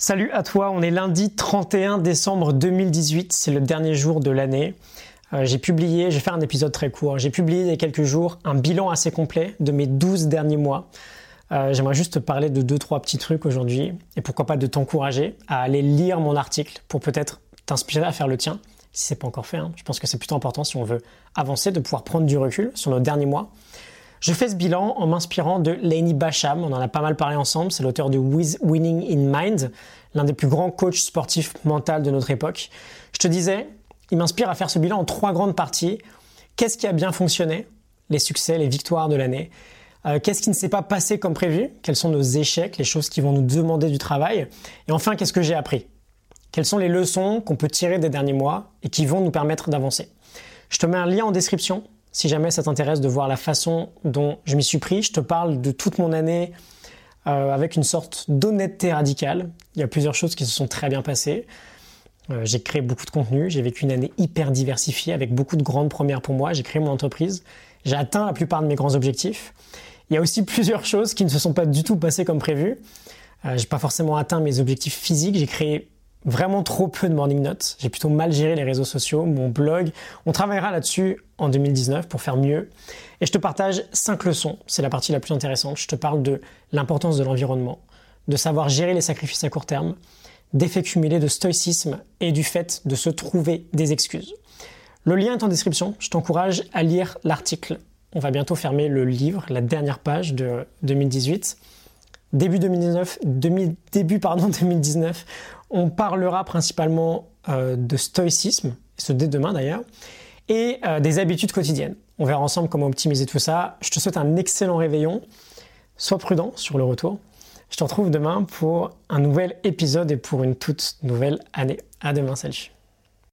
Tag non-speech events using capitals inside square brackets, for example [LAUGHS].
Salut à toi, on est lundi 31 décembre 2018, c'est le dernier jour de l'année. Euh, j'ai publié, j'ai fait un épisode très court, j'ai publié il y a quelques jours un bilan assez complet de mes 12 derniers mois. Euh, j'aimerais juste te parler de deux trois petits trucs aujourd'hui et pourquoi pas de t'encourager à aller lire mon article pour peut-être t'inspirer à faire le tien si c'est pas encore fait. Hein. Je pense que c'est plutôt important si on veut avancer de pouvoir prendre du recul sur nos derniers mois. Je fais ce bilan en m'inspirant de Laney Basham, on en a pas mal parlé ensemble, c'est l'auteur de With Winning in Mind, l'un des plus grands coachs sportifs mentaux de notre époque. Je te disais, il m'inspire à faire ce bilan en trois grandes parties. Qu'est-ce qui a bien fonctionné? Les succès, les victoires de l'année. Euh, qu'est-ce qui ne s'est pas passé comme prévu? Quels sont nos échecs, les choses qui vont nous demander du travail? Et enfin, qu'est-ce que j'ai appris? Quelles sont les leçons qu'on peut tirer des derniers mois et qui vont nous permettre d'avancer? Je te mets un lien en description si jamais ça t'intéresse de voir la façon dont je m'y suis pris, je te parle de toute mon année euh, avec une sorte d'honnêteté radicale. Il y a plusieurs choses qui se sont très bien passées. Euh, j'ai créé beaucoup de contenu, j'ai vécu une année hyper diversifiée avec beaucoup de grandes premières pour moi. J'ai créé mon entreprise, j'ai atteint la plupart de mes grands objectifs. Il y a aussi [LAUGHS] plusieurs choses qui ne se sont pas du tout passées comme prévu. Euh, j'ai pas forcément atteint mes objectifs physiques. J'ai créé vraiment trop peu de morning notes. J'ai plutôt mal géré les réseaux sociaux, mon blog. On travaillera là-dessus en 2019 pour faire mieux. Et je te partage cinq leçons. C'est la partie la plus intéressante. Je te parle de l'importance de l'environnement, de savoir gérer les sacrifices à court terme, d'effets cumulés de stoïcisme et du fait de se trouver des excuses. Le lien est en description. Je t'encourage à lire l'article. On va bientôt fermer le livre, la dernière page de 2018. Début 2019, début pardon [LAUGHS] 2019, on parlera principalement euh, de stoïcisme, ce dès demain d'ailleurs, et euh, des habitudes quotidiennes. On verra ensemble comment optimiser tout ça. Je te souhaite un excellent réveillon. Sois prudent sur le retour. Je te retrouve demain pour un nouvel épisode et pour une toute nouvelle année. À demain, salut.